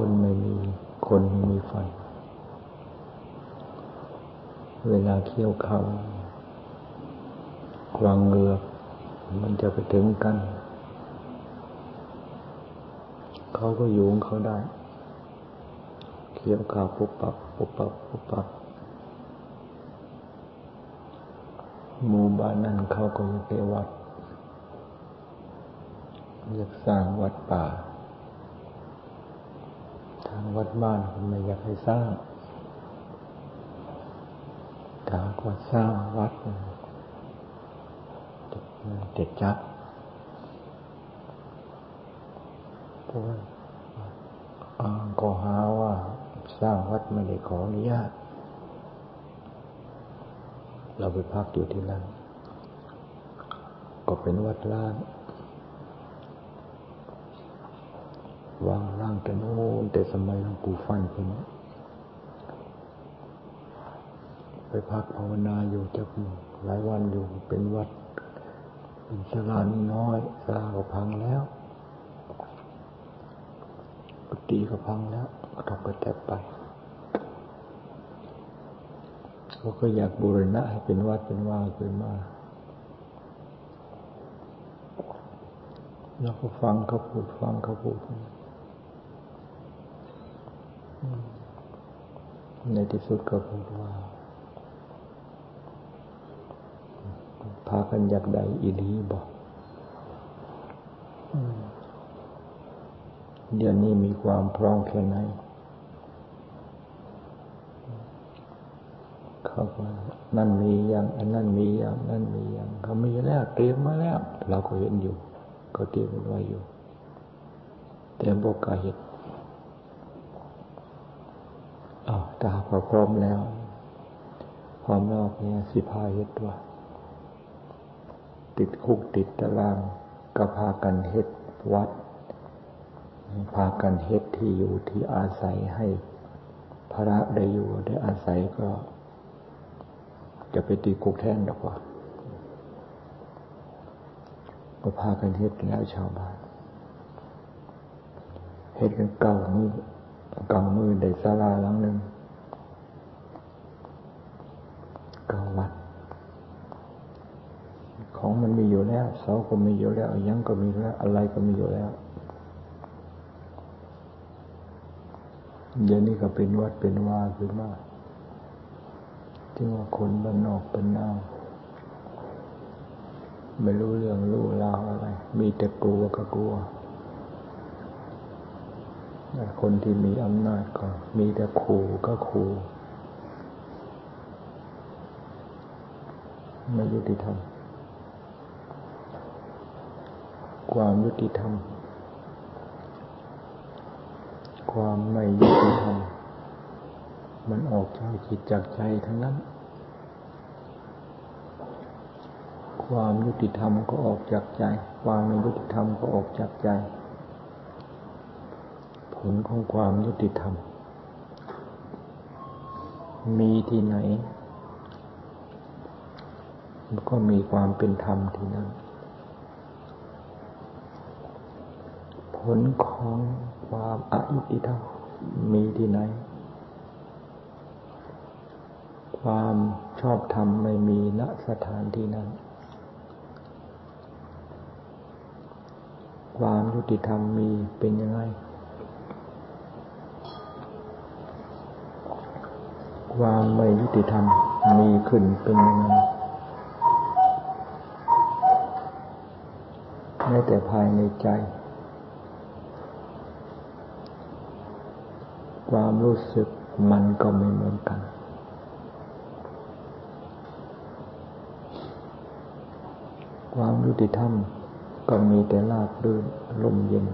คนไม่มีคนไม่มีไฟ เวลาเคี่ยวเขาควังเงือกมันจะไปถึงกัน เขาก็อยู่ของเขาได้ เคี่ยวข้าวปุ๊บปับปุ๊บปับปุ๊บปับหมู่บ้านนั้นเขาก็จะไปวัดอยากสร้างวัดป่า วัดบ้านไม่อยากให้สร้างถ้าก็สร้างวัดเด็ดจัดเพราะว่าก็หาว่าสร้างวัดไม่ได้ขออนุญาต เราไปพักอยู่ที่นั่นก็เป็นวัดล้าง วางร่างแต่โน้นแต่สมัยหลวงปู่ฟันคนไปพักภาวนาอยู่จะหลายวันอยู่เป็นวัด เป็นสลาน้อยสลาก็พังแล้วกุฏิก็พังแล้วก็ต้องไปแตบไปเขาก็อยากบูรณะให้เป็นวัดเป็นว่าขึ้นมาเราก็ฟังเขาพูดฟังเขาพูด ในที่สุดก็พูดว่า พากันอยากได้อีลีบอกเดี๋ยวนี้มีความพร้อมแค่ไหนเขาว่านั่นมีอย่างอันนั้นมีอย่างนั่นมีอย่างเขามีแล้วเตรียมมาแล้ว เราก็เห็นอยู่ ก็เตรียมไว้อยู่ แต่บอกกาเหตุอ้าว ตาพอพร้อมแล้ว พร้อมนอกเนี่ยสิพาเฮ็ดว่า ติดคุกติดตารางก็พากันเฮ็ดวัด พากันเฮ็ดที่อยู่ที่อาศัยให้พระได้อยู่ได้อาศัยก็ จะไปตีคุกแท่งดอกว่าก็พากันเฮ็ดแล้วชาวบ้านเฮ็ดกันเก่ามือกำมือได้ศาลาหลังหนึ่งเก้าวัด ของมันมีอยู่ แล้วเสาก็มีอยู่แล้วยังก็มีแล้ว อะไรก็มีอยู่แล้วเดี๋ยวนี้ก็เป็นวัดเป็นว่าขึ้นมาที่ว่าคนบ้านนอกเป็นนาไม่รู้เรื่องรู้ราวอะไร มีแต่กลัวก็กลัวคนที่มีอำนาจก็ มีแต่ขู่ก็ขู่ไม่ยุติธรรม ความยุติธรรม ความไม่ยุติธรรม มันออกจากจิตจากใจทั้งนั้น ความยุติธรรมก็ออกจากใจ ความไม่ยุติธรรมก็ออกจากใจ ผลของความยุติธรรม มีที่ไหน ก็มีความเป็นธรรมที่นั่น ผ ลของความอายุติธรรมมีที่ไหน ความชอบธรรมไม่มีณสถานที่นั้น ความยุติธรรมมีเป็นยังไง ความไม่ยุติธรรมมีขึ้นเป็นยังไงแม้แต่ภายในใจ ความรู้สึกมันก็ไม่เหมือนกันความยุติธรรมก็มีแต่ลาบรื่นลมเย็น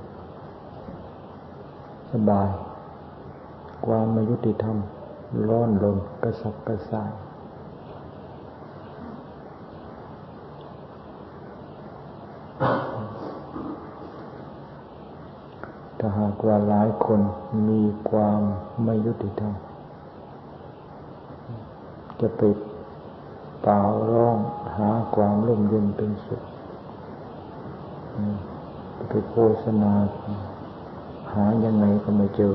สบาย ความไม่ยุติธรรม ร้อนลนกระสับกระส่าย ถ้าหาก ว่าหลายคนมีความไม่ยุติธรรม จะไปเป่าร้องหาความร่มเย็นเป็นสุขไปโฆษณา หายังไงก็ไม่เจอ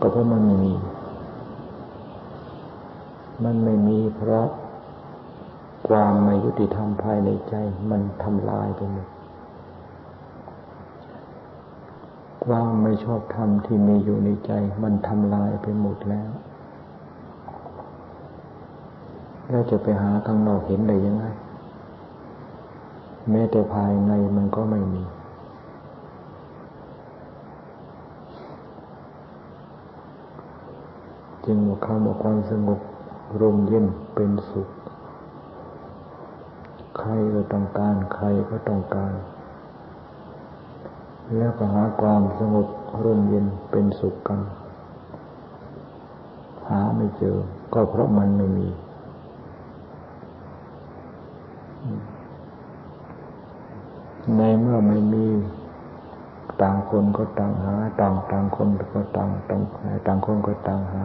ก็เพราะมันไม่มี มันไม่มีเพราะความไม่ยุติธรรมภายในใจมันทำลายไปหมด ความไม่ชอบธรรมที่มีอยู่ในใจ มันทำลายไปหมดแล้ว แล้วจะไปหาข้างนอกเห็นได้ยังไงแม้แต่ภายในมันก็ไม่มี จึงว่าคำว่าความสงบร่มเย็นเป็นสุข ใครก็ต้องการ ใครก็ต้องการ แล้วก็หาความสงบร่มเย็นเป็นสุขกัน หาไม่เจอ ก็เพราะมันไม่มีในเมื่อไม่มีต่างคนก็ต่างหา ต่างต่างคนก็ต่างต่างต่างคนก็ต่างหา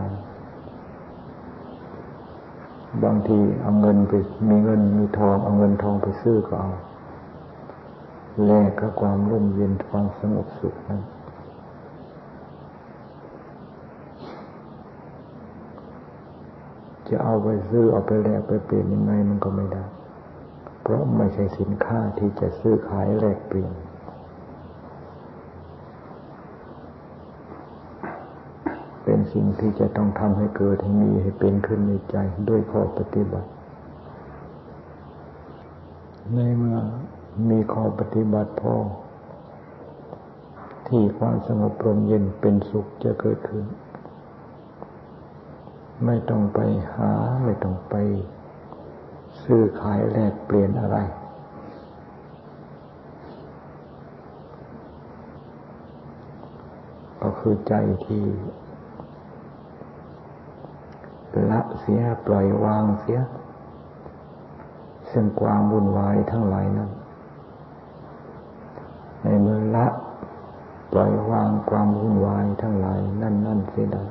บางทีเอาเงินไปมีเงินมีทองเอาเงินทองไปซื้อก็เอา แลกกับความร่มเย็นความสงบสุขนั้นจะเอาไปซื้อเอาไปแลกไปเปลี่ยนยังไงมันก็ไม่ได้ เพราะไม่ใช่สินค้าที่จะซื้อขายแลกเปลี่ยน เป็นสิ่งที่จะต้องทำให้เกิดให้มีให้เป็นขึ้นในใจด้วยข้อปฏิบัติ ในเมื่อ มีข้อปฏิบัติพอที่ความสงบรมเย็นเป็นสุขจะเกิดขึ้น ไม่ต้องไปหาไม่ต้องไป ซื้อขายแลกเปลี่ยนอะไร ก็คือใจที่ละเสียปล่อยวางเสีย ซึ่งความวุ่นวายทั้งหลายนั้น ในเมื่อละปล่อยวางความวุ่นวายทั้งหลายนั่นนั่นเสียได้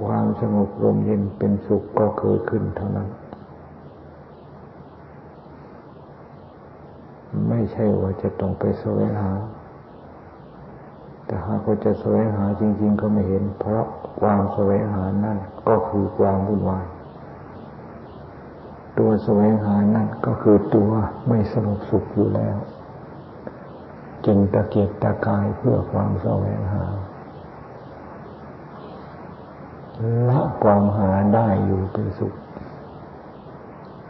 ความสงบลมเย็นเป็นสุขก็เกิดขึ้นเท่านั้น ไม่ใช่ว่าจะต้องไปแสวงหา แต่หากว่าจะแสวงหาจริง ๆ ก็ไม่เห็น เพราะความแสวงหานั่นก็คือความวุ่นวาย ตัวแสวงหานั่นก็คือตัวไม่สงบสุขอยู่แล้ว จึงตะเกียกตะกายเพื่อความแสวงหาละความหาได้อยู่เป็นสุข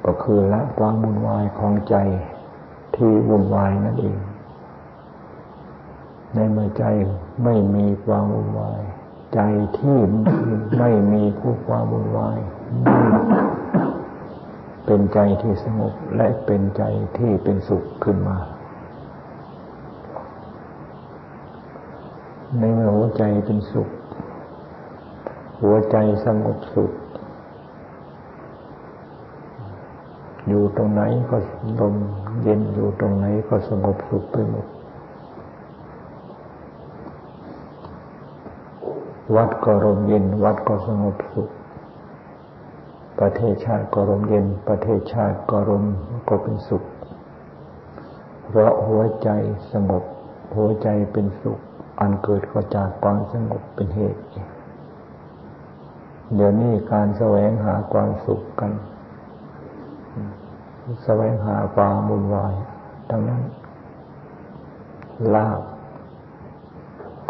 ก็คือละความวุ่นวายของใจที่วุ่นวายนั่นเอง ในเมื่อใจไม่มีความวุ่นวาย ใจที่ไม่มีผู้ความวุ่นวาย เป็นใจที่สงบและเป็นใจที่เป็นสุขขึ้นมา ในเมื่อหัวใจเป็นสุข หัวใจสงบสุข อยู่ตรงไหนก็ลมเย็นอยู่ตรงไหนก็สงบสุขไปหมด วัดก็ลมเย็นวัดก็สงบสุข ประเทศชาติก็ร่มเย็น ประเทศชาติก็ร่มก็เป็นสุข เพราะหัวใจสงบ หัวใจเป็นสุข อันเกิดก็จากความสงบเป็นเหตุ เดี๋ยวนี้การแสวงหาความสุขกัน แสวงหาความมุ่นวายทั้งนั้นลาบ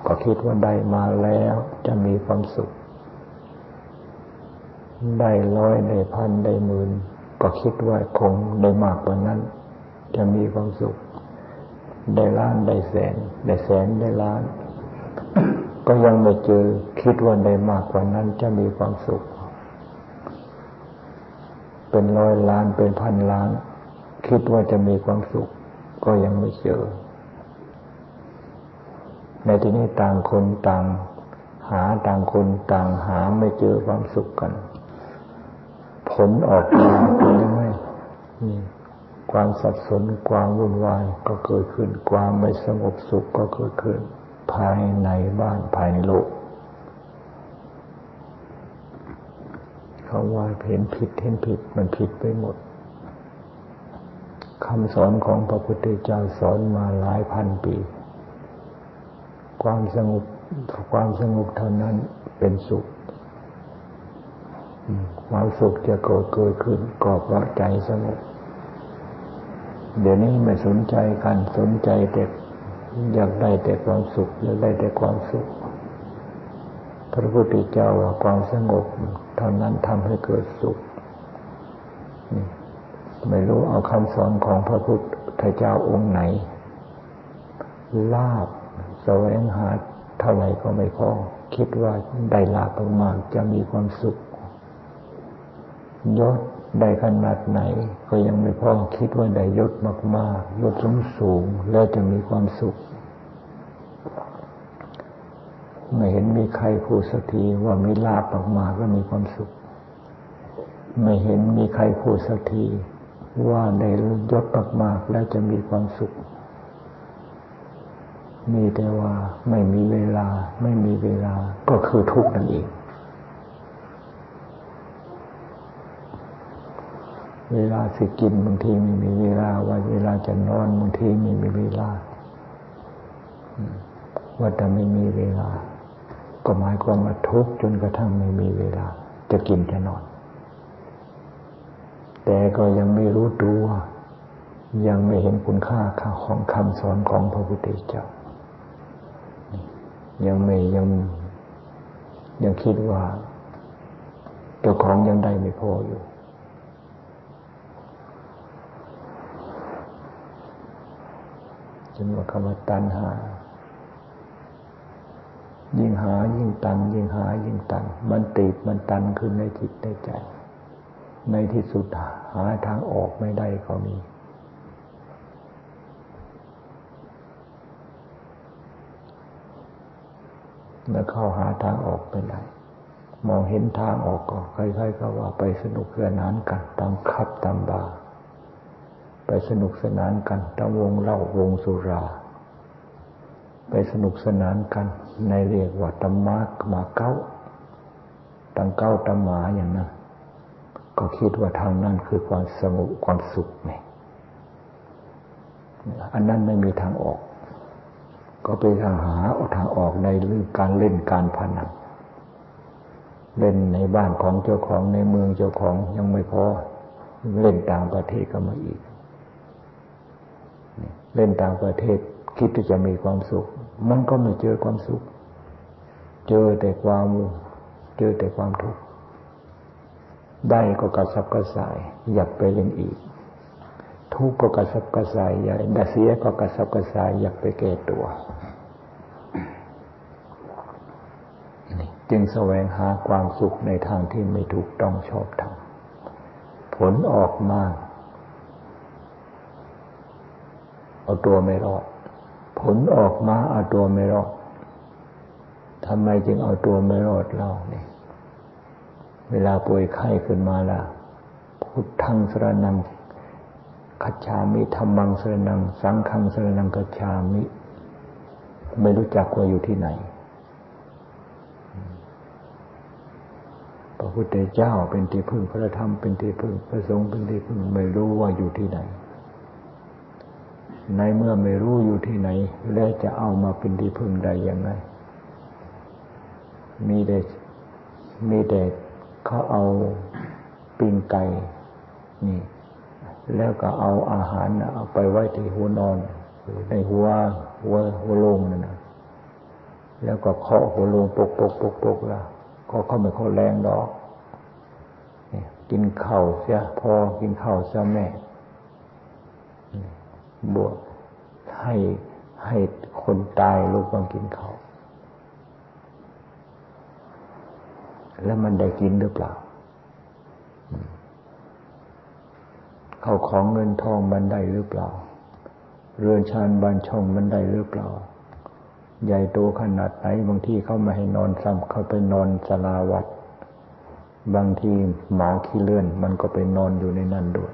ก็คิดว่าได้มาแล้วจะมีความสุข ได้ร้อยได้พันได้หมื่นก็คิดว่าคงได้มากกว่านั้น จะมีความสุข ได้ล้านได้แสน ได้แสนได้ล้าน ก็ยังไม่เจอคิดว่าได้มากกว่านั้นจะมีความสุข เป็นร้อยล้านเป็นพันล้าน คิดว่าจะมีความสุข ก็ยังไม่เจอ ในที่นี้ต่างคนต่างหาต่างคนต่างหาไม่เจอความสุขกัน ผลออกมาเป็นยังไงนี่ความสับสนความวุ่นวายก็เกิดขึ้น ความไม่สงบสุขก็เกิดขึ้น ภายในบ้านภายในโลกเขาว่าเห็นผิดเห็นผิดมันผิดไปหมดคำสอนของพระพุทธเจ้าสอนมาหลายพันปี ความสงบความสงบเท่านั้นเป็นสุข ความสุขจะเกิดเกิดขึ้นก็เพราะใจสงบเดี๋ยวนี้ไม่สนใจกันสนใจแต่อยากได้แต่ความสุขอยากได้แต่ความสุข พระพุทธเจ้าว่าความสงบเท่านั้นทำให้เกิดสุขไม่รู้เอาคำสอนของพระพุทธเจ้าองค์ไหน ลาบแสวงหาเท่าไหร่ก็ไม่พอ คิดว่าได้ลาบมากจะมีความสุข ยศได้ขนาดไหน ก็ยังไม่พอคิดว่าได้ยศมากๆยศสูงสูงแล้วจะมีความสุข ไม่เห็นมีใครพูดสักทีว่ามีลาบมากๆก็มีความสุข ไม่เห็นมีใครพูดสักทีว่าได้ยศมากๆแล้วจะมีความสุข มีแต่ว่าไม่มีเวลา ไม่มีเวลาก็คือทุกข์นั่นเอง เวลาสิกินบางทีไม่มีเวลาว่าเวลาจะนอนบางทีไม่มีเวลา ว่าแต่ไม่มีเวลา ก็หมายความว่าทุกข์จนกระทั่งไม่มีเวลา จะกินจะนอน แต่ก็ยังไม่รู้ตัวยังไม่เห็นคุณค่าของคำสอนของพระพุทธเจ้า ยังไม่ยังยังคิดว่าเจ้าของยังได้ไม่พออยู่ จนว่าคำว่าตันหา ยิ่งหายิ่งตัน ยิ่งหายิ่งตัน มันติดมันตันขึ้นในจิตในใจ ในที่สุดหาทางออกไม่ได้ก็มีแล้วเข้าหาทางออกไม่ได้มองเห็นทางออกก็ค่อยๆก็ว่าไปสนุกสนานกันตามคับตามบา ไปสนุกสนานกันตามวงเล่าวงสุรา ไปสนุกสนานกัน ในเรียกว่าตมากมาเก้าตั้งเก้าตมหมาอย่างนั้นก็คิดว่าทางนั้นคือความสงบความสุขไงอันนั้นไม่มีทางออก ก็ไปทางหาทางออกในเรื่องการเล่นการพนันเล่นในบ้านของเจ้าของในเมืองเจ้าของยังไม่พอ เล่นต่างประเทศก็มาอีก เล่นต่างประเทศคิดที่จะมีความสุข มันก็ไม่เจอความสุข เจอแต่ความเจอแต่ความทุกข์ได้ก็กระสับกระส่าย อยากไปเล่นอีก ทุกข์ก็กระสับกระส่ายอยากได้เสียก็กระสับกระส่ายอยากไปแก้ตัวจึงแสวงหาความสุขในทางที่ไม่ถูกต้องชอบธรรมผลออกมา เอาตัวไม่รอด ผลออกมาเอาตัวไม่รอดทำไมจึงเอาตัวไม่รอดเล่าเนี่ยเวลาป่วยไข้ขึ้นมาละพุทธังสรนังคัจฉามิธรรมังสรนัง สังฆังสรนังคัจฉามิ ไม่รู้จักว่าอยู่ที่ไหน พระพุทธเจ้าเป็นที่พึ่งพระธรรมเป็นที่พึ่งพระสงฆ์เป็นที่พึ่งไม่รู้ว่าอยู่ที่ไหน ในเมื่อไม่รู้อยู่ที่ไหน แล้วจะเอามาเป็นที่พึ่งได้ยังไง มีแต่มีแต่เขาเอาปิงไก่นี่ แล้วก็เอาอาหารเอาไปไว้ที่หัวนอน ในหัวหัวหัวโลงนั่นนะแล้วก็เคาะหัวโลงปกปกปกปกละก็เข้าไม่เขาแรงดอกกินข้าวเสียพอกินข้าวเสียแม่ บวกให้ให้คนตายลูกต้องกินเขา แล้วมันได้กินหรือเปล่า เขาของเงินทองมันได้หรือเปล่า เรือนชานบ้านช่องมันได้หรือเปล่า ใหญ่โตขนาดไหนบางทีเขาไม่ให้นอนซ้ำเขาไปนอนสลาวัด บางทีหมอขี้เลื่อน มันก็ไปนอนอยู่ในนั้นด้วย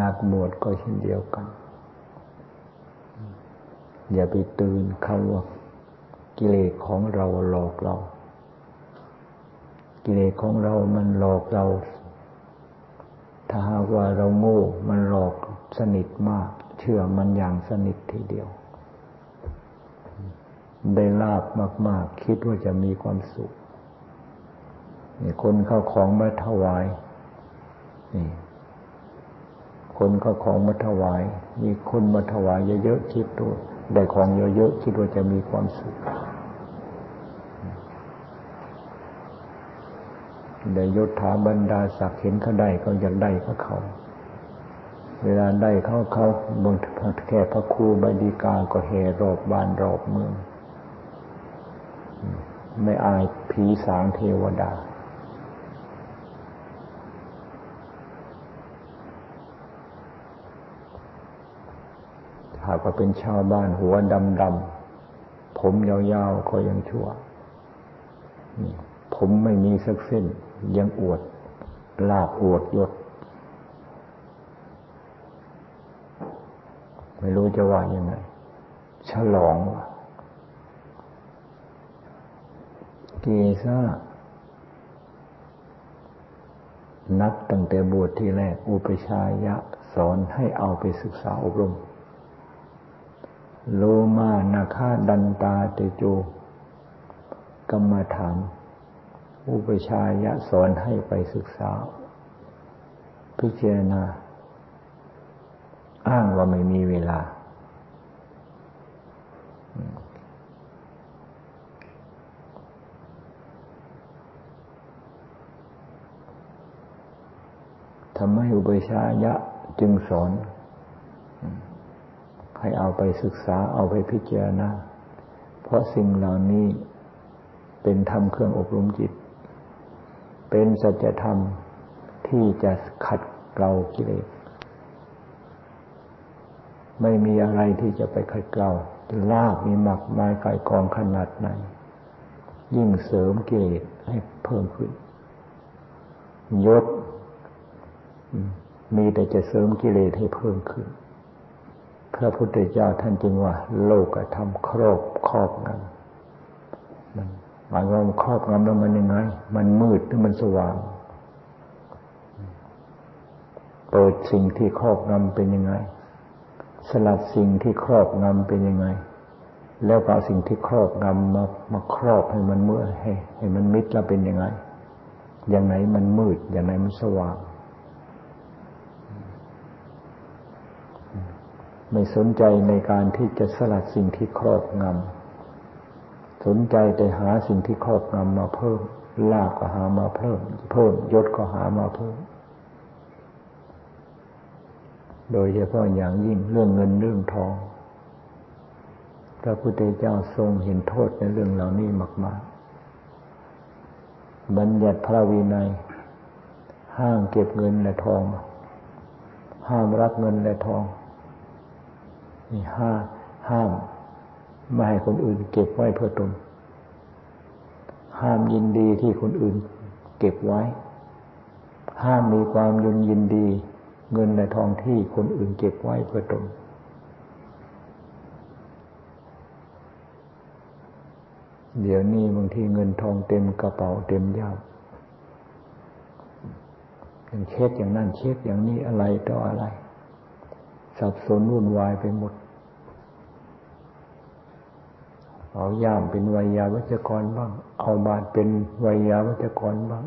นักบวชก็เช่นเดียวกัน อย่าไปตื่นเขาว่ากิเลสของเราหลอกเรา กิเลสของเรามันหลอกเรา ถ้าหากว่าเราโง่ มันหลอกสนิทมาก เชื่อมันอย่างสนิททีเดียว ได้ลาบมาก ๆ คิดว่าจะมีความสุข นี่คนเข้าของมาถวาย นี่ คนเข้าของมาถวาย มีคนมาถวายเยอะๆคิดดูได้ของเยอะๆคิดว่าจะมีความสุขได้ยศถาบรรดาศักดิ์เห็นเขาได้ก็อยากได้เขาเขา เวลาได้เขาเขาบนแค่พระครูบดีกาก็แห่รอบบ้านรอบเมือง ไม่อายผีสางเทวดาหากว่าเป็นชาวบ้านหัวดำๆผมยาวๆก็ยังชั่ว ผมไม่มีสักเส้น ยังอวด ลาบอวดยศ ไม่รู้จะว่ายังไง ฉลองเกซ่านับตั้งแต่บวชที่แรกอุปชายะ สอนให้เอาไปศึกษาอบรม โลมานาคาดันตาเตโจ กรรมฐานอุปชายะสอนให้ไปศึกษา พิจารณา อ้างว่าไม่มีเวลา ทำให้อุปชายะจึงสอน ให้เอาไปศึกษาเอาไปพิจารณาเพราะสิ่งเหล่านี้เป็นธรรมเครื่องอบรมจิต เป็นสัจธรรมที่จะขัดเกลากิเลสไม่มีอะไรที่จะไปขัดเกลาลากมีหมักไม้ไก่กองขนาดไหน ยิ่งเสริมกิเลสให้เพิ่มขึ้นยศมีแต่จะเสริมกิเลสให้เพิ่มขึ้น พระพุทธเจ้าท่านจึงว่า โลกธรรมครอบครอบงำหมายความครอบงำแล้วมันยังไง มันมืดหรือมันสว่าง เปิดสิ่งที่ครอบงำเป็นยังไง สลัดสิ่งที่ครอบงำเป็นยังไง แล้วก็สิ่งที่ครอบงำมามาครอบให้มันมืดให้ให้มันมิดแล้วเป็นยังไง อย่างไหนมันมืด อย่างไหนมันสว่าง ไม่สนใจในการที่จะสลัดสิ่งที่ครอบงำสนใจแต่หาสิ่งที่ครอบงำมาเพิ่ม ลาบก็หามาเพิ่ม เพิ่มยศก็หามาเพิ่ม โดยเฉพาะอย่างยิ่งเรื่องเงินเรื่องทองพระพุทธเจ้าทรงเห็นโทษในเรื่องเหล่านี้มาก ๆ บัญญัติพระวินัย ห้ามเก็บเงินและทอง ห้ามรับเงินและทอง นี่ห้าห้ามไม่ให้คนอื่น เก็บไว้เพื่อตน ห้ามยินดีที่คนอื่น เก็บไว้ ห้ามมีความยนยินดี เงินและทองที่คนอื่นเก็บไว้เพื่อตนเดี๋ยวนี้บางทีเงินทองเต็มกระเป๋าเต็มย่ามอย่างเช็คอย่างนั้นเช็คอย่างนี้อะไรต่ออะไร สับสนวุ่นวายไปหมด เอาย่ามเป็นวิยาวัจกรบ้าง เอาบาทเป็นวิยาวัจกรบ้าง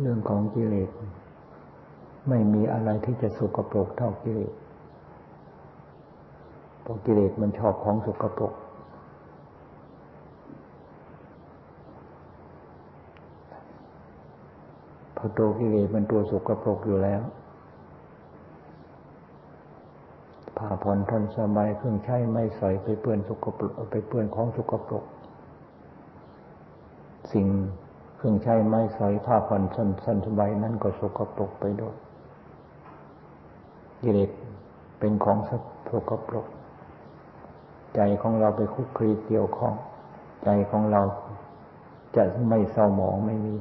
เรื่องของกิเลสไม่มีอะไรที่จะสุกปรกเท่ากิเลสเพราะกิเลสมันชอบของสุกปรกพอโตกิเลสมันตัวสุกปรกอยู่แล้ว ผ้าผ่อนทนสบายเครื่องใช้ไม่ใส่ไปเปื้อนสกปรกไปเปื้อนของสกปรก สิ่งเครื่องใช้ไม่ใส่ผ้าผ่อนสันสันสบายนั่นก็สกปรกไปด้วยกิเลสเป็นของสกปรก ใจของเราไปคุกคีเกี่ยวข้อง ใจของเราจะไม่เศร้าหมองไม่มี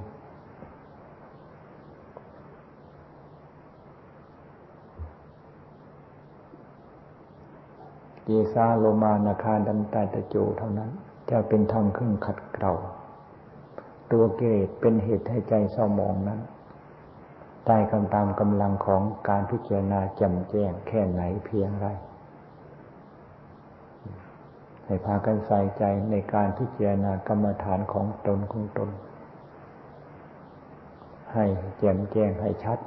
เยซาโลมานาคาดันตาตะโจเท่านั้น จะเป็นธรรมเครื่องขัดเกลาตัวกิเลสเป็นเหตุให้ใจเศร้าหมองนั้นได้กำตามกำลังของการพิจารณาจำแจ้งแค่ไหนเพียงไรให้พากันใส่ใจในการพิจารณากรรมฐานของตนของตน ให้แจ่มแจ้งให้ชัด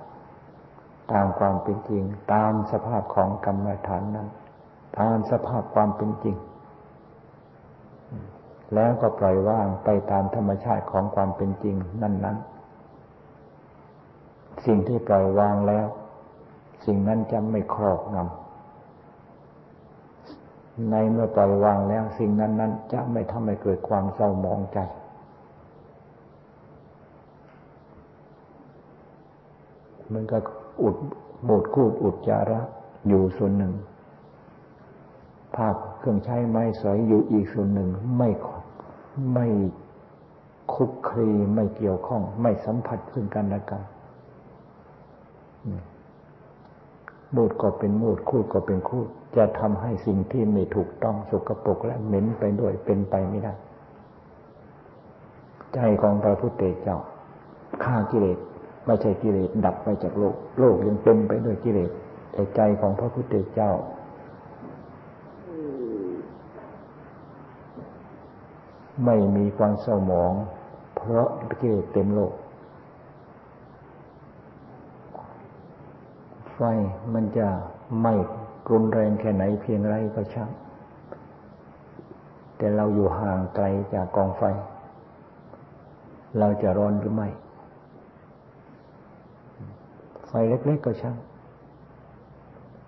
ตามความเป็นจริงตามสภาพของกรรมฐานนั้น ตามสภาพความเป็นจริง แล้วก็ปล่อยว่างไปตามธรรมชาติของความเป็นจริง นั้นๆ สิ่งที่ปล่อยวางแล้ว สิ่งนั้นจะไม่ครอบงำในเมื่อปล่อยวางแล้ว สิ่งนั้นนั้นจะไม่ทำให้เกิดความเศร้าหมองใจมันก็อุดหมดคูดอุดจาระอยู่ส่วนหนึ่ง ภาพเครื่องใช้ไม้สอยอยู่อีกส่วนหนึ่งไม่ไม่คุกคลีไม่เกี่ยวข้อง ไม่สัมผัสซึ่งกันและกันมูดก็เป็นมูดคูดก็เป็นคูด จะทำให้สิ่งที่ไม่ถูกต้องสกปรกและเหม็นไปด้วยเป็นไปไม่ได้ ใจของพระพุทธเจ้าฆ่ากิเลสไม่ใช่กิเลสดับไปจากโลก โลกยังเต็มไปด้วยกิเลสแต่ใจของพระพุทธเจ้า ไม่มีความเศร้าหมอง เพราะกิเลสเต็มโลก ไฟมันจะไม่รุนแรงแค่ไหนเพียงไรก็ช่าง แต่เราอยู่ห่างไกลจากกองไฟ เราจะร้อนหรือไม่ ไฟเล็กๆก็ช่าง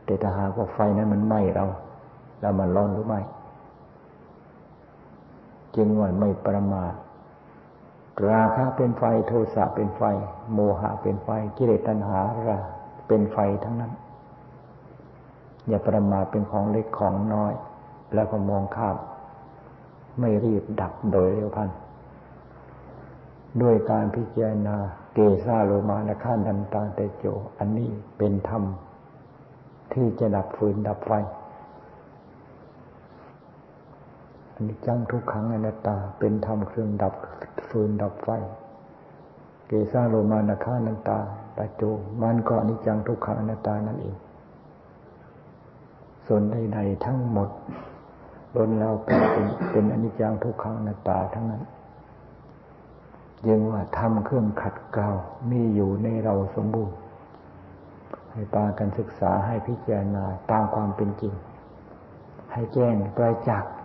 แต่ถ้าหากว่าไฟนั้นมันไหม้เรา แล้วมันร้อนหรือไม่ จึงว่าไม่ประมาทราคะเป็นไฟโทสะเป็นไฟ โมหะเป็นไฟ กิเลสตัณหาราเป็นไฟทั้งนั้น อย่าประมาทเป็นของเล็กของน้อย แล้วก็มองข้ามไม่รีบดับโดยเร็วพันด้วยการพิจารณาเกซาโลมาและข้านดันตาเตโจ อันนี้เป็นธรรม ที่จะดับฟืนดับไฟ อันนี้จังทุกขังอนัตตา เป็นธรรมเครื่องดับฟืนดับไฟ เกซาโลมานาคานันตาตาโจมันก็อนิจจังทุกขังอนัตตานั่นเอง ส่วนใดๆทั้งหมดล้นแล้วเป็นเป็นอนิจจังทุกขังอนาตาทั้งนั้นยังว่าทำเครื่องขัดเกลามีอยู่ในเราสมบูรณ์ ให้ปากันศึกษาให้พิจารณาตามความเป็นจริง ให้แจ้งประจักษ์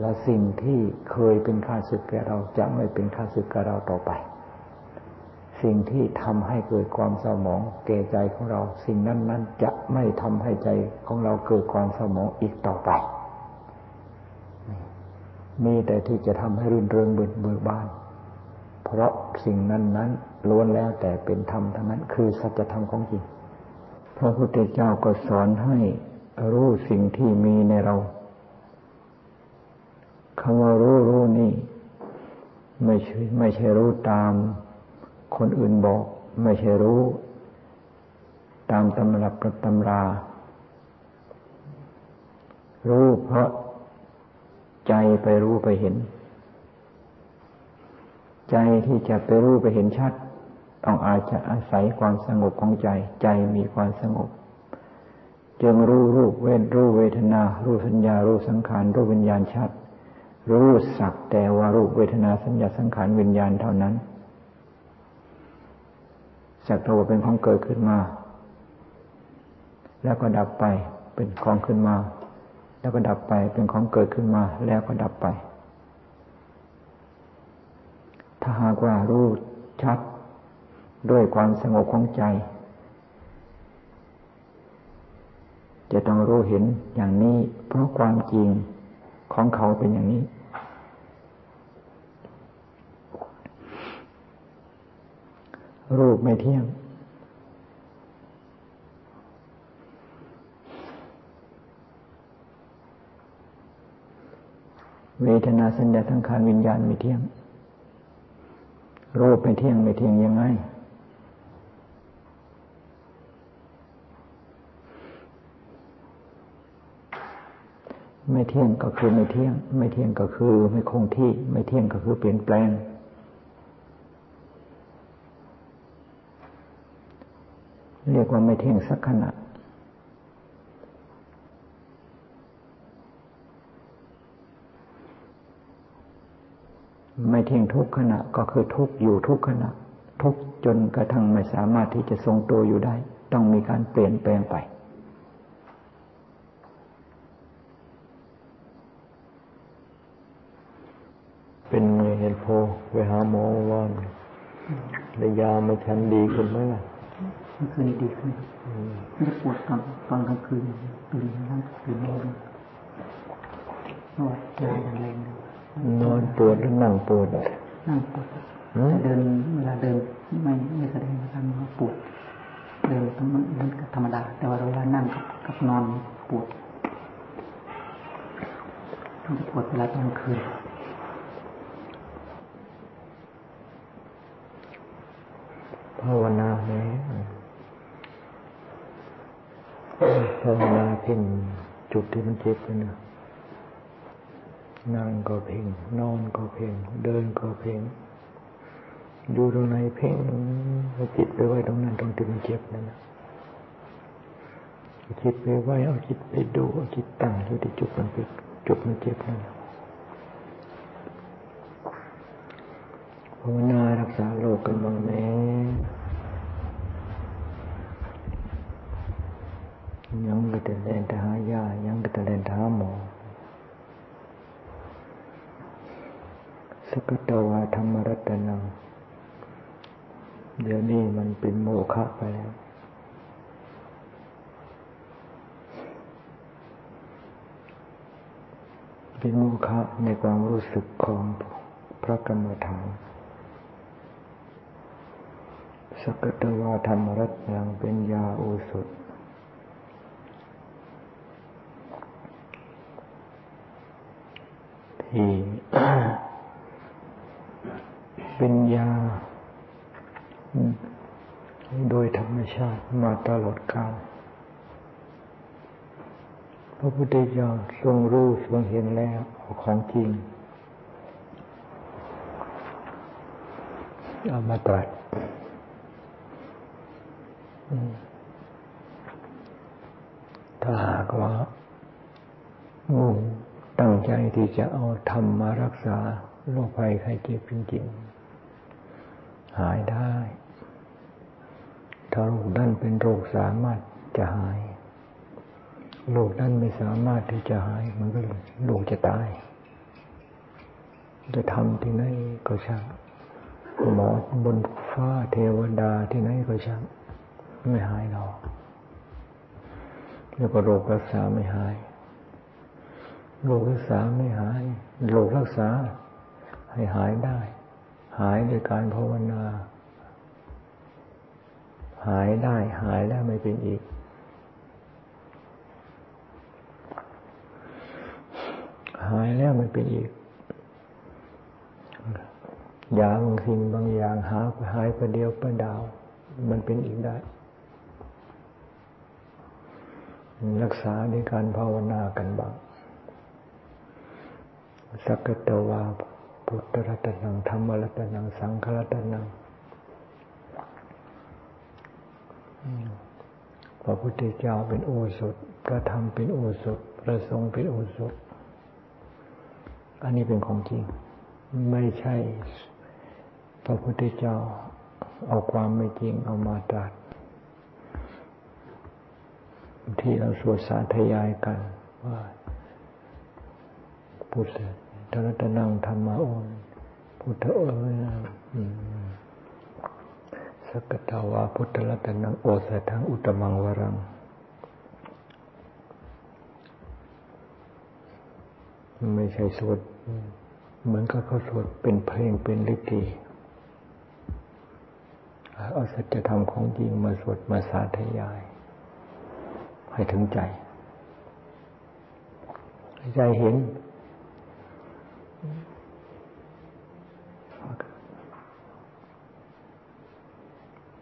และสิ่งที่เคยเป็นข้าศึกแก่เราจะไม่เป็นข้าศึกแก่เราต่อไป สิ่งที่ทำให้เกิดความเศร้าหมองแก่ใจของเรา สิ่งนั้นนั้นจะไม่ทำให้ใจของเราเกิดความเศร้าหมองอีกต่อไป มีแต่ที่จะทำให้รื่นเริงเบิดเบิกบาน เพราะสิ่งนั้นนั้นล้วนแล้วแต่เป็นธรรมทั้งนั้นคือสัจธรรมของจริง พระพุทธเจ้าก็สอนให้รู้สิ่งที่มีในเรา คำว่ารู้รู้นี่ ไม่ใช่ไม่ใช่รู้ตาม คนอื่นบอก ไม่ใช่รู้ ตามตำรับกับตำรา รู้เพราะใจไปรู้ไปเห็น ใจที่จะไปรู้ไปเห็นชัดต้องอาจจะอาศัยความสงบของใจ ใจมีความสงบ จึงรู้รูปเวทรู้เวทนา รู้สัญญา รู้สังขาร รู้วิญญาณชัด รู้สักแต่ว่ารูปเวทนาสัญญาสังขารวิญญาณเท่านั้นสักแต่ว่าเป็นของเกิดขึ้นมา แล้วก็ดับไปเป็นของขึ้นมา แล้วก็ดับไปเป็นของเกิดขึ้นมา แล้วก็ดับไป ถ้าหากว่ารู้ชัดด้วยความสงบของใจ จะต้องรู้เห็นอย่างนี้เพราะความจริง ของเขาเป็นอย่างนี้ รูปไม่เที่ยง เวทนาสัญญาทั้งขานวิญญาณไม่เที่ยง รูปไม่เที่ยงไม่เที่ยงยังไง จ ไม่เที่ยงก็คือไม่เที่ยง ไม่เที่ยงก็คือไม่คงที่ ไม่เที่ยงก็คือเปลี่ยนแปลง เรียกว่าไม่เที่ยงสักขณะไม่เที่ยงทุกขณะก็คือทุกอยู่ทุกขณะ ทุกจนกระทั่งไม่สามารถที่จะทรงตัวอยู่ได้ ต้องมีการเปลี่ยนแปลงไปเป็นไงเห็น โพไปหาหมอวันได้ยามาฉันดีขึ้นไหมล่ะเมื่อคืนดีขึ้นไม่ได้ปวดตอนตอนกลางคืนตื่นนั่งตื่นนอนปวดยาอย่างแรงนอนปวดหรือนั่งปวดนั่งปวดเดินเวลาเดินไม่ไม่แสดงอาการปวดเดินต้องมันธรรมดา แต่ว่าเวลานั่งกับกับนอนปวดต้องปวดเวลาตอนกลางคืน ภาวนาไหมภาวนาเพ่งจุดที่มันเจ็บนะนั่งก็เพ่งนอนก็เพ่งเดินก็เพ่งอยู่ตรงไหนเพ่งเอาจิตไปไว้ตรงนั้นตรงที่มันเจ็บนั่นนะจิตไปไว้เอาจิตไปดูเอาจิตตั้งอยู่ที่จุดมันเจ็บจุดมันเจ็บนั่น ภาวนารักษาโรคกันบ้างไหมยังก็จะเล่นทหายายังก็จะเล่นท้าหมอสกตวาธรรมรัตนังเดี๋ยวนี้มันเป็นโมฆะไปแล้ว เป็นโมฆะในความรู้สึกของพระกรรมฐาน สกตวาธรรมรัตนังเป็นยาโอสถ ที่เป็นยา โดยธรรมชาติมาตลอดกาลพระพุทธเจ้าทรงรู้ทรงเห็นแล้วของจริงเอามาตรัส ถ้าหากว่างูตั้งใจที่จะเอาธรรมมารักษาโรคภัยไข้เจ็บจริงๆ หายได้ ถ้าโรคนั้นเป็นโรคสามารถจะหาย โรคนั้นไม่สามารถที่จะหาย มันก็โรคจะตาย จะทำที่ไหนก็ช่างหมอบนฟ้าเทวดาที่ไหนก็ช่าง ไม่หายหรอกแล้วก็โรครักษาไม่หาย โรครักษาไม่หาย โรครักษาให้หายได้ หายด้วยการภาวนา หายได้หายแล้วไม่เป็นอีก หายแล้วไม่เป็นอีกยาบางสิ่งบางอย่างหาหายประเดียวประดาว มันเป็นอีกได้ รักษาด้วยการภาวนากันบ้างสักตวาพุทธรัตนังธรรมรัตนัง สังฆรัตนังพระพุทธเจ้าเป็นโอสถ พระธรรมเป็นโอสถ พระสงฆ์เป็นโอสถ อันนี้เป็นของจริง ไม่ใช่ พระพุทธเจ้าเอาความไม่จริงเอามาตรัส ที่เราสวดสาธยายกันว่าพุทธธรัตนังธรรมะโอนพุทธโอนสกตาวาพุทธรัตนังโอสถังอุตมังวรังไม่ใช่สวดเหมือนกับเขาสวดเป็นเพลงเป็นลิตีเอาสัจธรรมของจริงมาสวดมาสาธยาย ให้ถึงใจ ใจเห็น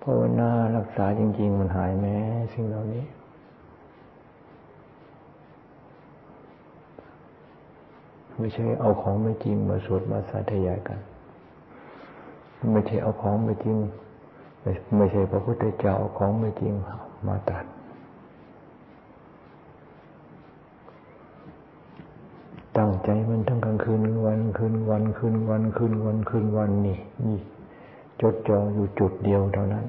ภาวนารักษาจริง ๆ มันหายแม้สิ่งเหล่านี้ไม่ใช่เอาของไม่จริงมาสวดมาสาธยายกัน ไม่ใช่เอาของไม่จริง ไม่ใช่พระพุทธเจ้าเอาของไม่จริงมาตรัส ตั้งใจมันทั้งกลางคืนวันคืนวันคืนวันคืนวันคืนวันนี่นี่จดจ่ออยู่จุดเดียวเท่านั้น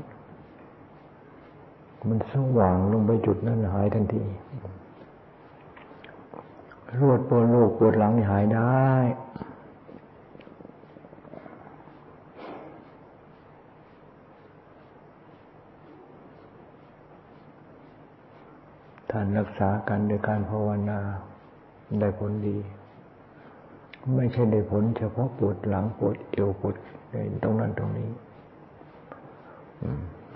มันสว่างลงไปจุดนั้นหายทันทีรวดปวดโลกปวดหลังหายได้ ท่านรักษากันโดยการภาวนาได้ผลดี ไม่ใช่ได้ผลเฉพาะปวดหลังปวดเอวปวดตรงนั้นตรงนี้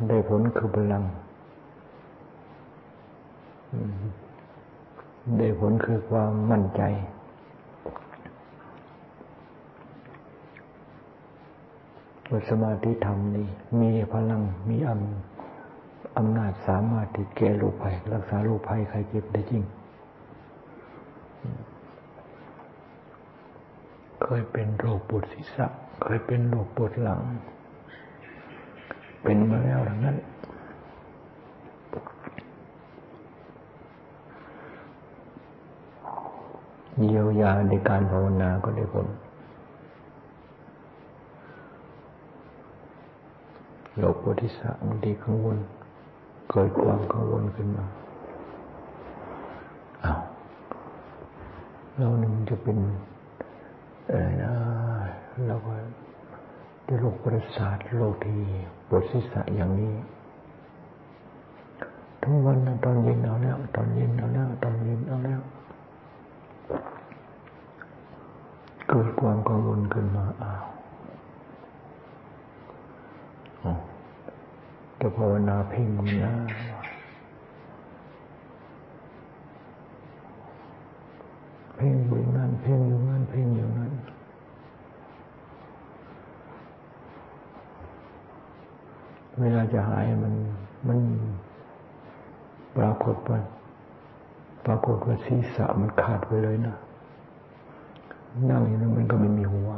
ได้ผลคือพลังได้ผลคือความมั่นใจว่าสมาธิธรรมนี้มีพลังมีอำอำนาจสามารถที่แก้โรคภัยรักษาโรคภัยใครเจ็บได้จริง เคยเป็นโรคปวดศีรษะ เคยเป็นโรคปวดหลัง เป็นมาแล้วทั้งนั้นเยียวยาในการภาวนาก็ได้ผลโลกปฏิสับางทีกังวล เกิดความกังวลขึ้นมาอ้าวเราหนึ่งจะเป็น อะไรนะเราก็จะโรคประสาทโรคที่ปวดศีรษะอย่างนี้ทั้งวันตอนเย็นเอาแล้ว ตอนเย็นเอาแล้วตอนเย็นเอาแล้ว เกิดความกังวลขึ้นมาอ้าวจะภาวนาเพ่งนะเพ่งอยู่นั่นเพ่งอยู่นั่นเพ่งอยู่นั่น เวลาจะหายมันมันปรากฏว่าปรากฏว่าศีรษะมันขาดไปเลยนะนั่งอยู่นั้นมันก็ไม่มีหัว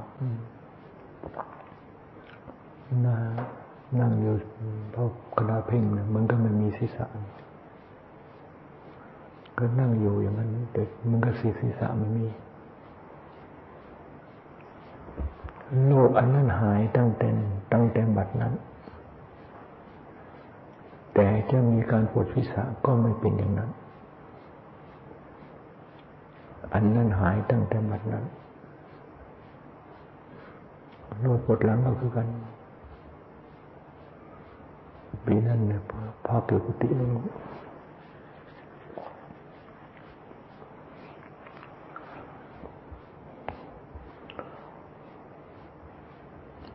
นั่งนั่งอยู่เพราะคณะเพ่งเนี่ยมันก็ไม่มีศีรษะก็นั่งอยู่อย่างนั้นแต่มันก็สีศีรษะไม่มี โลกอันนั้นหายตั้งแต่ตั้งแต่บัดนั้น จะมีการปวดศีรษะก็ไม่เป็นอย่างนั้น อันนั้นหายตั้งแต่บัดนั้นโรคปวดหลังก็คือกันปีนั้นเนี่ยพาเกิดกุฏิลง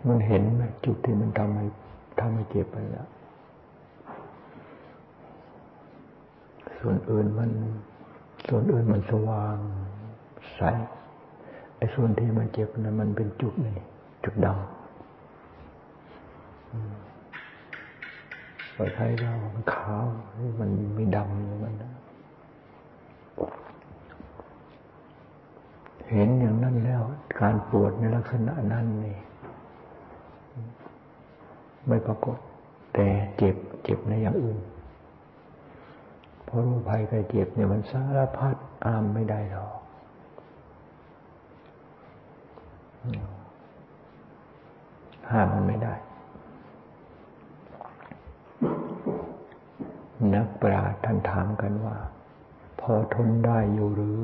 มันเห็นไหมจุดที่มันทำให้ทำให้เจ็บไปแล้ว ส่วนอื่นมัน ส่วนอื่นมันสว่างใสไอ้ส่วนที่มันเจ็บนะมันเป็นจุดนี่จุดดำปล่อยไทยเรามันขาวมันมีดำอยู่มันนะเห็นอย่างนั้นแล้ว การปวดในลักษณะนั้นนี่ไม่ปรากฏ แต่เจ็บเจ็บในอย่างอื่น ราะรูปภัยไข้เจ็บเนี่ยมันสารพัดอามไม่ได้หรอกห้ามมันไม่ได้ นักปราชญ์ท่านถามกันว่า พอทนได้อยู่หรือ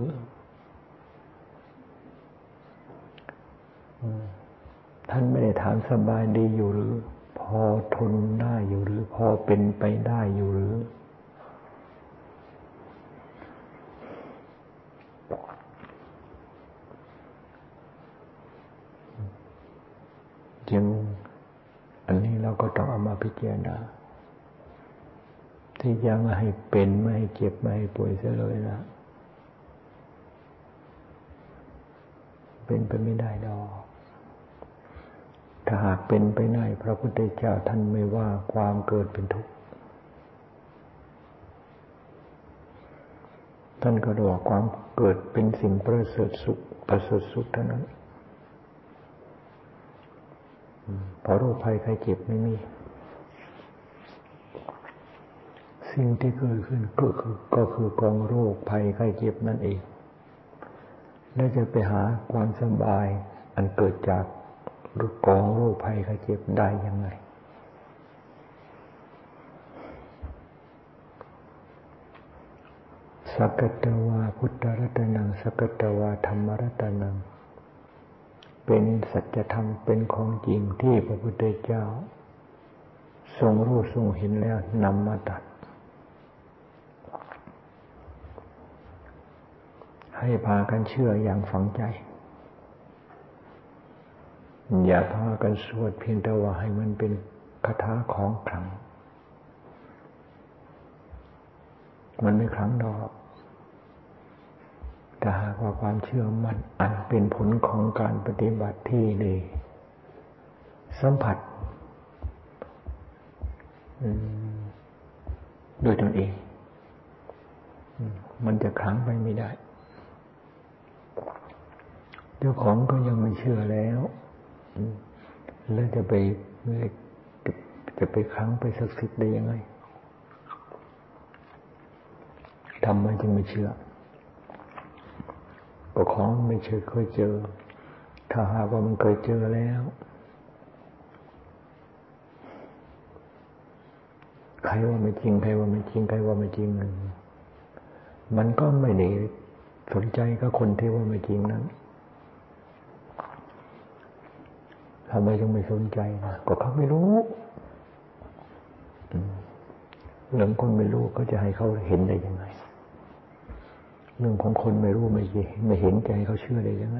ท่านไม่ได้ถามสบายดีอยู่หรือ พอทนได้อยู่หรือ พอเป็นไปได้อยู่หรือ จึงอันนี้เราก็ต้องเอามาพิจารณา ที่จะไม่ให้เป็นไม่ให้เจ็บไม่ให้ป่วยเสียเลยนะเป็นไปไม่ได้ดอกถ้าหากเป็นไปได้พระพุทธเจ้าท่านไม่ว่าความเกิดเป็นทุกข์ ท่านก็บอกความเกิดเป็นสิ่งประเสริฐสุขประเสริฐสุขเท่านั้น เพราะโรคภัยไข้เจ็บไม่มี สิ่งที่เกิดขึ้นก็คือก็คือกองโรคภัยไข้เจ็บนั่นเอง และจะไปหาความสบาย อันเกิดจากกองโรคภัยไข้เจ็บได้ยังไงสกตวาพุทธรัตนังสกตวาธรรมรัตนัง เป็นสัจธรรมเป็นของจริงที่พระพุทธเจ้า ทรงรู้ทรงเห็นแล้วนำมาตัด ให้พากันเชื่ออย่างฝังใจ อย่าพากันสวดเพียงแต่ว่าให้มันเป็นคาถาของขลัง มันไม่ครั้งดอก แต่หากว่าความเชื่อมั่นอันเป็นผลของการปฏิบัติที่ดี สัมผัสโดยตนเอง มันจะครั้งไปไม่ได้เจ้าของก็ยังไม่เชื่อแล้ว แล้วจะไปจะไปครั้งไปสักสิทธิ์ได้ยังไงทำไมจึงไม่เชื่อ ก็ของไม่เคยเคยเจอ ถ้าหากว่ามันเคยเจอแล้ว ใครว่าไม่จริง ใครว่าไม่จริง ใครว่าไม่จริงมันก็ไม่ได้สนใจกับคนที่ว่าไม่จริงนั้นทำไมจึงไม่สนใจนะก็เขาไม่รู้เรื่องคนไม่รู้เขาจะให้เขาเห็นได้ยังไง เรื่องของคนไม่รู้ไม่เห็นไม่เห็นใจเขาเชื่อได้ยังไง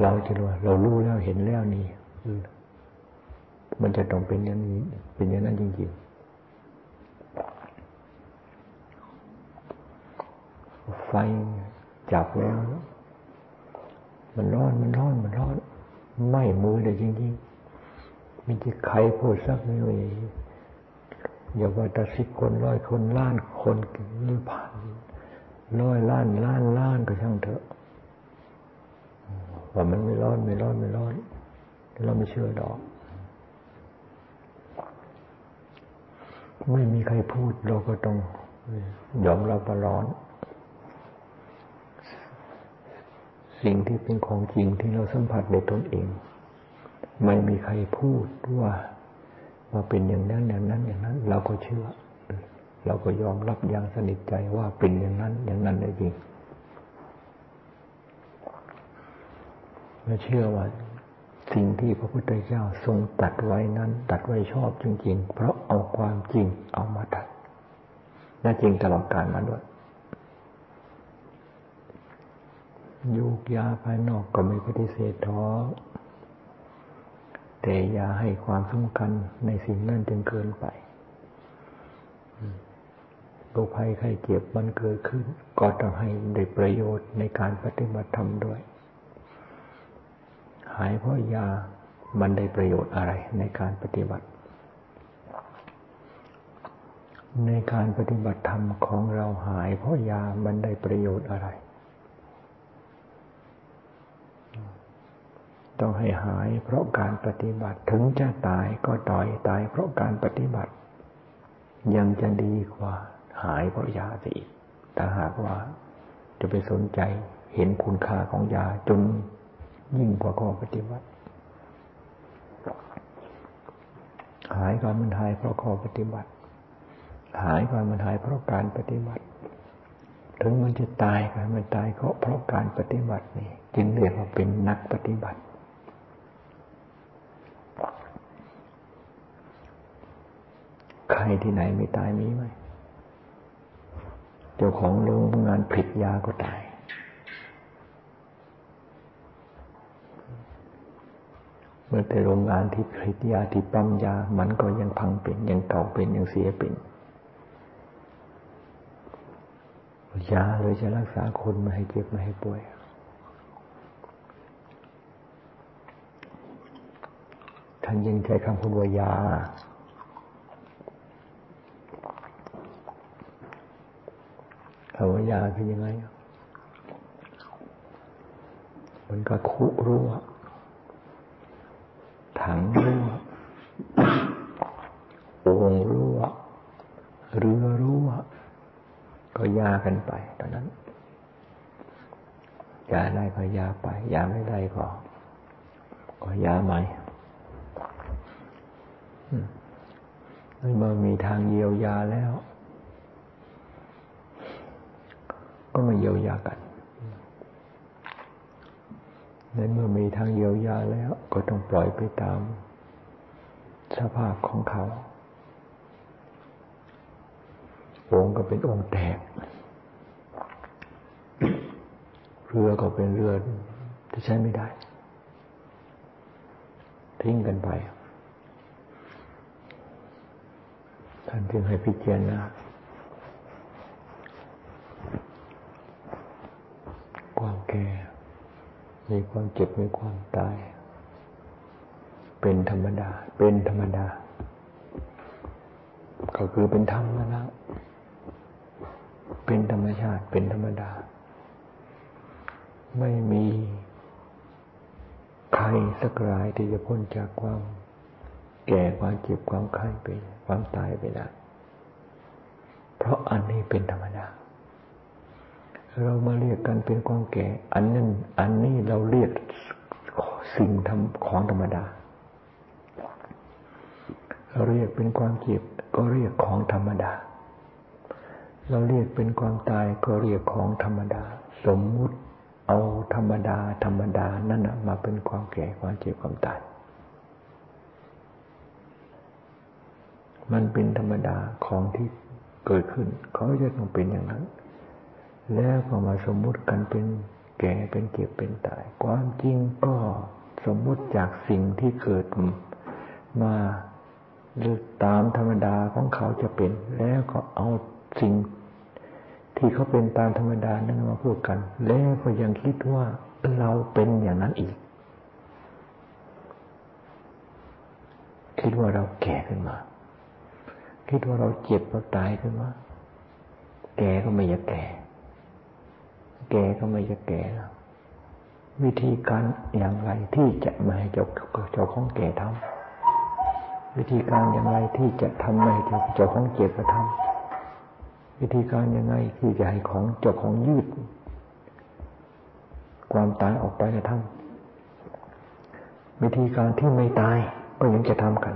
เราจะรู้เรารู้แล้วเห็นแล้วนี่มันจะต้องเป็นอย่างนี้เป็นอย่างนั้นจริงๆไฟจับแล้ว มันร้อนมันร้อนมันร้อนไหม้มือเลยจริงๆมีที่ใครพูดสักไม่เลยอย่าว่าแต่สิบคนร้อยคนล้านคนหรือผ่าน ร้อยล้านล้านล้านก็ช่างเถอะว่ามันไม่ร้อนไม่ร้อนไม่ร้อนเราไม่เชื่อดอก ไม่มีใครพูดเราก็ต้องยอมรับว่าร้อน สิ่งที่เป็นของจริงที่เราสัมผัสในตนเอง ไม่มีใครพูดว่าว่าเป็นอย่างนั้นอย่างนั้นอย่างนั้น เราก็เชื่อ เราก็ยอมรับอย่างสนิทใจว่าเป็นอย่างนั้น อย่างนั้นได้จริงเมื่เชื่อว่าสิ่งที่พระพุทธเจ้าทรงตัดไว้นั้น ตัดไว้ชอบจริงๆ เพราะเอาความจริงเอามาตัดน่าจริงตลอดกาลมาด้วยยุกยาภายนอกก็ไม่ปฏิเสธท้อแต่อย่าให้ความสำคัญในสิ่งนั้นจนเกินไป โรคภัยไข้เจ็บมันเกิดขึ้น ก็ต้องให้ได้ประโยชน์ในการปฏิบัติธรรมด้วย หายเพราะยามันได้ประโยชน์อะไรในการปฏิบัติ ในการปฏิบัติธรรมของเราหายเพราะยามันได้ประโยชน์อะไร ต้องให้หายเพราะการปฏิบัติถึงจะตายก็ต่อยตายเพราะการปฏิบัติยังจะดีกว่า หายเพราะยาสิถ้าหากว่าจะไปสนใจเห็นคุณค่าของยาจนยิ่งกว่าข้อปฏิบัติ หายก็มันหายเพราะข้อปฏิบัติ หายก็มันหายเพราะการปฏิบัติ ถึงมันจะตายก็มันตายก็เพราะการปฏิบัตินี่จึงเรียกว่าเป็นนักปฏิบัติใครที่ไหนไม่ตายมีไหม เจ้าของโรงงานผลิตยาก็ตาย เมื่อแต่โรงงานที่ผลิตยาที่ปั๊มยา มันก็ยังพังเป็นยังเก่าเป็นยังเสียเป็นยาเลยจะรักษาคนไม่ให้เจ็บไม่ให้ป่วยท่านยังใช้คำพูดว่ายา คำว่ายาคือยังไง มันก็คุรั่ว ถังรั่วโอ่งรั่ว เรือรั่ว ก็ยากันไป ตอนนั้น ยาได้ก็ยาไป ยาไม่ได้ก็ก็ยาใหม่เมื่อมีทางเยียวยาแล้ว ก็มาเยียวยากัน ในเมื่อมีทางเยียวยาแล้ว ก็ต้องปล่อยไปตาม สภาพของเขา องค์ก็เป็นองค์แตก เรือก็เป็นเรือที่ใช้ไม่ได้ ทิ้งกันไป ท่านจึงให้พิจารณาความแก่ มีความเจ็บมีความตาย เป็นธรรมดา เป็นธรรมดา ก็คือเป็นธรรมแล้ว เป็นธรรมชาติ เป็นธรรมดา ไม่มีใครสักรายที่จะพ้นจากความแก่ความเจ็บความไข้ไป ความตายไปได้เพราะอันนี้เป็นธรรมดา เรามาเรียกกันเป็นความแก่ อันนั้นอันนี้เราเรียกสิ่งทำของธรรมดา เราเรียกเป็นความเจ็บก็เรียกของธรรมดา เราเรียกเป็นความตายก็เรียกของธรรมดา สมมุติเอาธรรมดา ธรรมดานั่นมาเป็นความแก่ความเจ็บความตาย มันเป็นธรรมดาของที่เกิดขึ้น เขาจะต้องเป็นอย่างนั้น แล้วก็มาสมมุติกันเป็นแก่เป็นเก็บเป็นตาย ความจริงก็สมมุติจากสิ่งที่เกิดมาหรือตามธรรมดาของเขาจะเป็น แล้วก็เอาสิ่งที่เขาเป็นตามธรรมดานั้นมาพูดกัน แล้วก็ยังคิดว่าเราเป็นอย่างนั้นอีก คิดว่าเราแก่ขึ้นมา คิดว่าเราเจ็บเราตายขึ้นมา แก่ก็ไม่อยากแก่ แก่ก็ไม่จะแก่แล้ววิธีการอย่างไรที่จะไม่ให้เจ้าเจ้าของแก่ทำวิธีการอย่างไรที่จะทำให้เจ้าเจ้าของเจ็บกระทำวิธีการยังไงที่จะให้ของเจ้าของยืด ความตายออกไปกระทำวิธีการที่ไม่ตายก็ยังจะทำกัน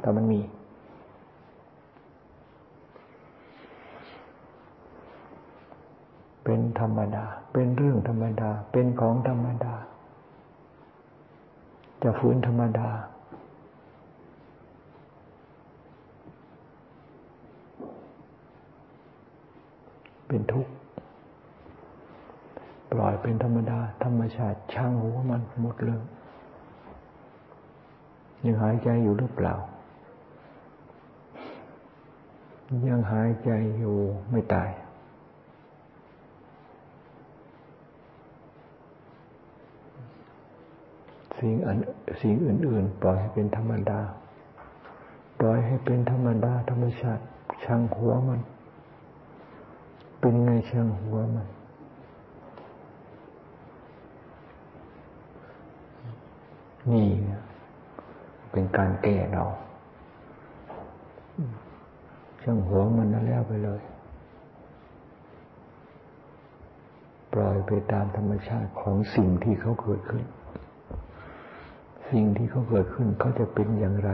แต่มันมี เป็นธรรมดา เป็นเรื่องธรรมดา เป็นของธรรมดา จะฝืนธรรมดา เป็นทุกข์ปล่อยเป็นธรรมดา ธรรมชาติช่างหัวมันหมดเลยยังหายใจอยู่หรือเปล่า ยังหายใจอยู่ไม่ตาย สิ่งอันสิ่งอื่น ๆ ปล่อยให้เป็นธรรมดา ปล่อยให้เป็นธรรมดา ธรรมชาติช่างหัวมัน เป็นไงช่างหัวมันนี่เป็นการแก้เราช่างหัวมันนั่นแล้วไปเลย ปล่อยไปตามธรรมชาติของสิ่งที่เขาเกิดขึ้น สิ่งที่เขาเกิดขึ้นเขาจะเป็นอย่างไร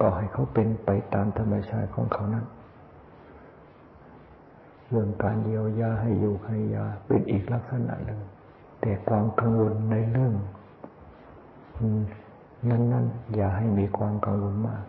ก็ให้เขาเป็นไปตามธรรมชาติของเขานั้น เรื่องการเยียวยาให้อยู่ให้ยาเป็นอีกลักษณะหนึ่ง แต่ความกังวลในเรื่องนั้นๆ อย่าให้มีความกังวลมาก